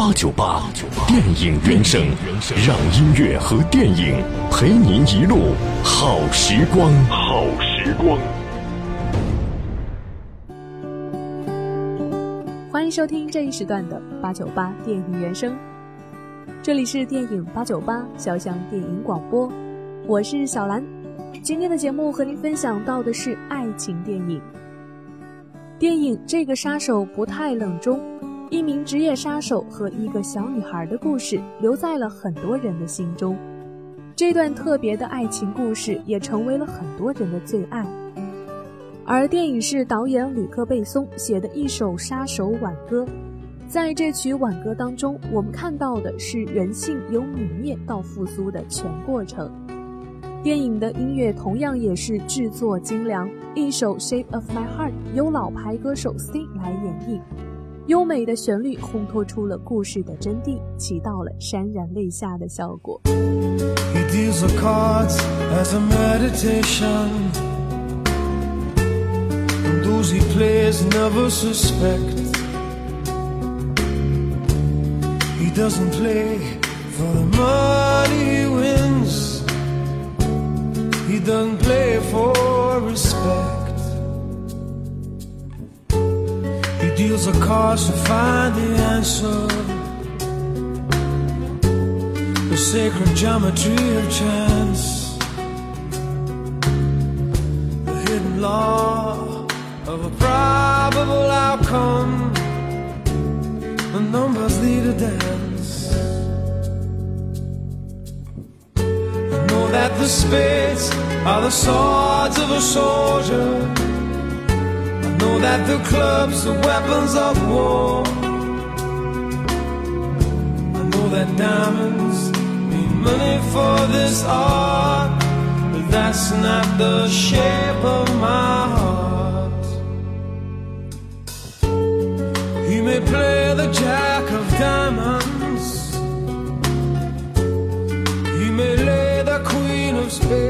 八九八电影原声，让音乐和电影陪您一路好时光。好时光。欢迎收听这一时段的八九八电影原声，这里是电影八九八潇湘电影广播，我是小兰。今天的节目和您分享到的是爱情电影。电影《这个杀手不太冷》中。一名职业杀手和一个小女孩的故事留在了很多人的心中，这段特别的爱情故事也成为了很多人的最爱。而电影是导演吕克·贝松写的一首杀手挽歌，在这曲挽歌当中，我们看到的是人性由泯灭到复苏的全过程。电影的音乐同样也是制作精良，一首《Shape of My Heart》由老牌歌手 Sting 来演绎。优美的旋律烘托出了故事的真谛，起到了潸然泪下的效果。He deals the deals the cards to find the answer. The sacred geometry of chance. The hidden law of a probable outcome. The numbers lead a dance. I know that the spades are the swords of a soldier know that the clubs are weapons of war. I know that diamonds mean money for this art, but that's not the shape of my heart. He may play the jack of diamonds, he may lay the queen of spades,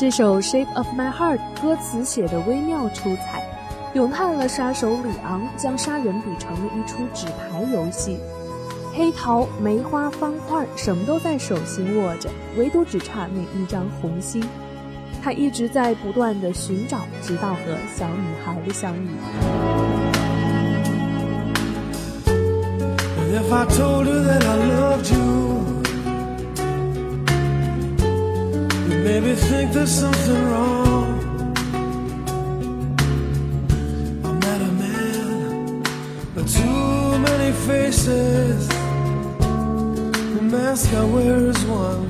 这首《Shape of My Heart》歌词写的微妙出彩，咏叹了杀手里昂将杀人比成了一出纸牌游戏，黑桃、梅花、方块什么都在手心握着，唯独只差那一张红心。他一直在不断的寻找，直到和小女孩的相遇。Maybe think there's something wrong. I'm not a man, but too many faces. The mask I wear is one.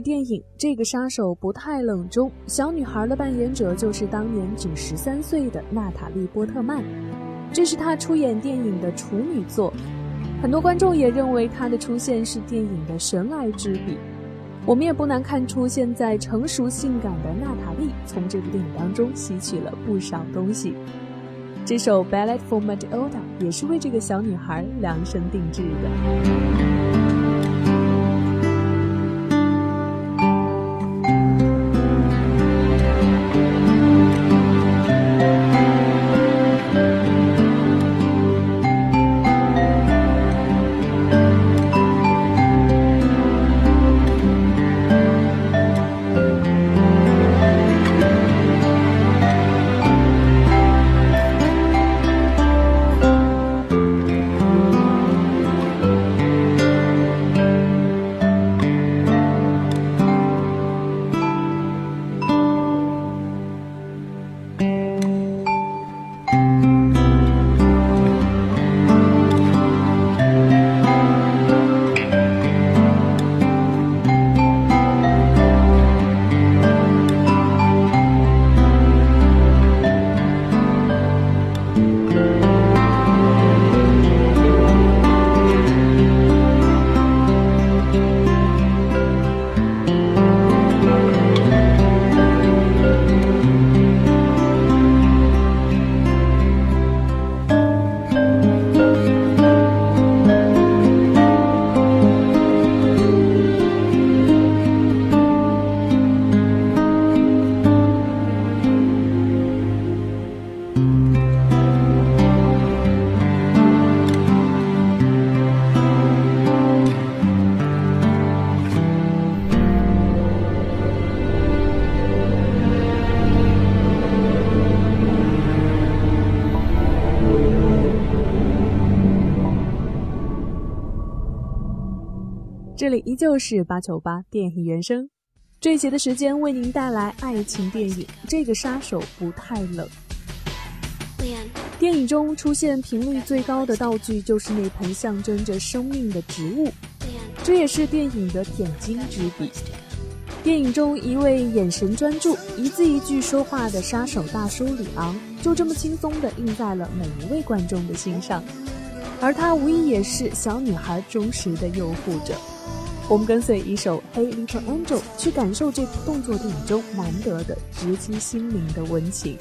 电影《这个杀手不太冷》中，小女孩的扮演者就是当年仅十三岁的娜塔莉·波特曼，这是她出演电影的处女作。很多观众也认为她的出现是电影的神来之笔。我们也不难看出，现在成熟性感的娜塔莉从这部电影当中吸取了不少东西。这首《Ballet for Matilda》也是为这个小女孩量身定制的。这里依旧是八九八电影原声，这一节的时间为您带来爱情电影《这个杀手不太冷》。电影中出现频率最高的道具就是那盆象征着生命的植物，这也是电影的点睛之笔。电影中一位眼神专注、一字一句说话的杀手大叔里昂，就这么轻松地印在了每一位观众的心上，而他无疑也是小女孩忠实的拥护者。我们跟随一首《Hey Little Angel》去感受这部动作电影中难得的直击心灵的温情。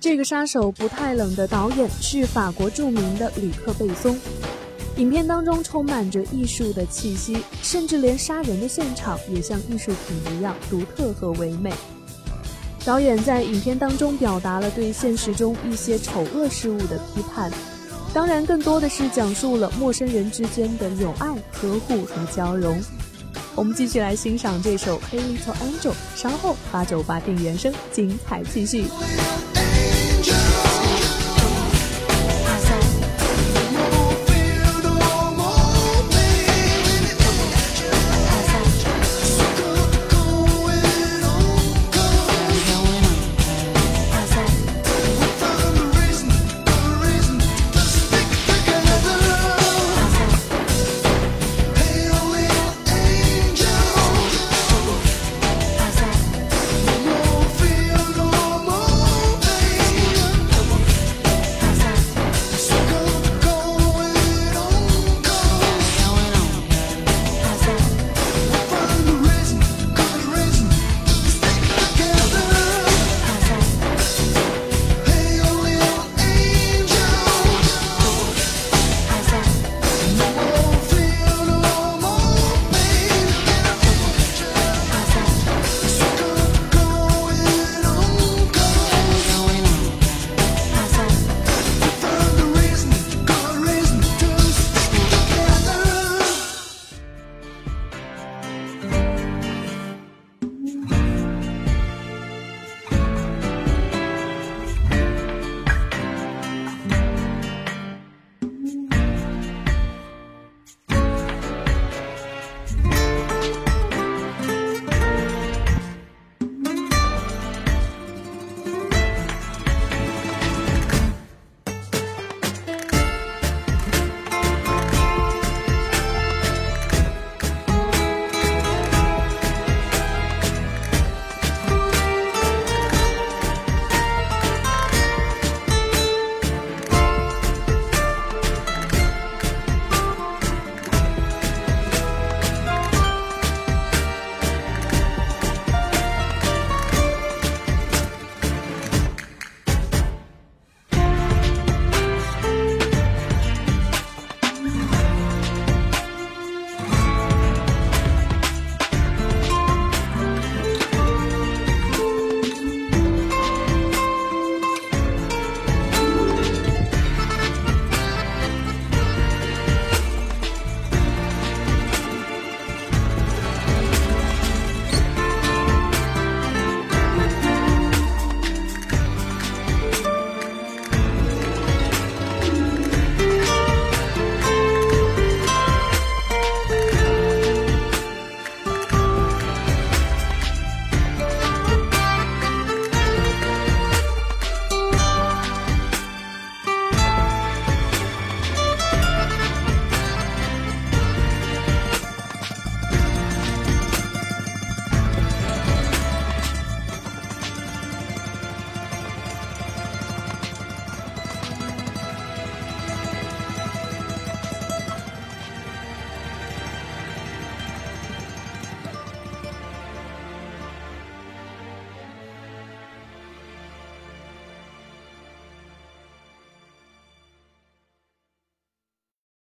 这个杀手不太冷的导演是法国著名的吕克·贝松。影片当中充满着艺术的气息，甚至连杀人的现场也像艺术品一样独特和唯美。导演在影片当中表达了对现实中一些丑恶事物的批判，当然更多的是讲述了陌生人之间的友爱、呵护和交融。我们继续来欣赏这首《Hey Little Angel》，稍后八九八定原声精彩继续。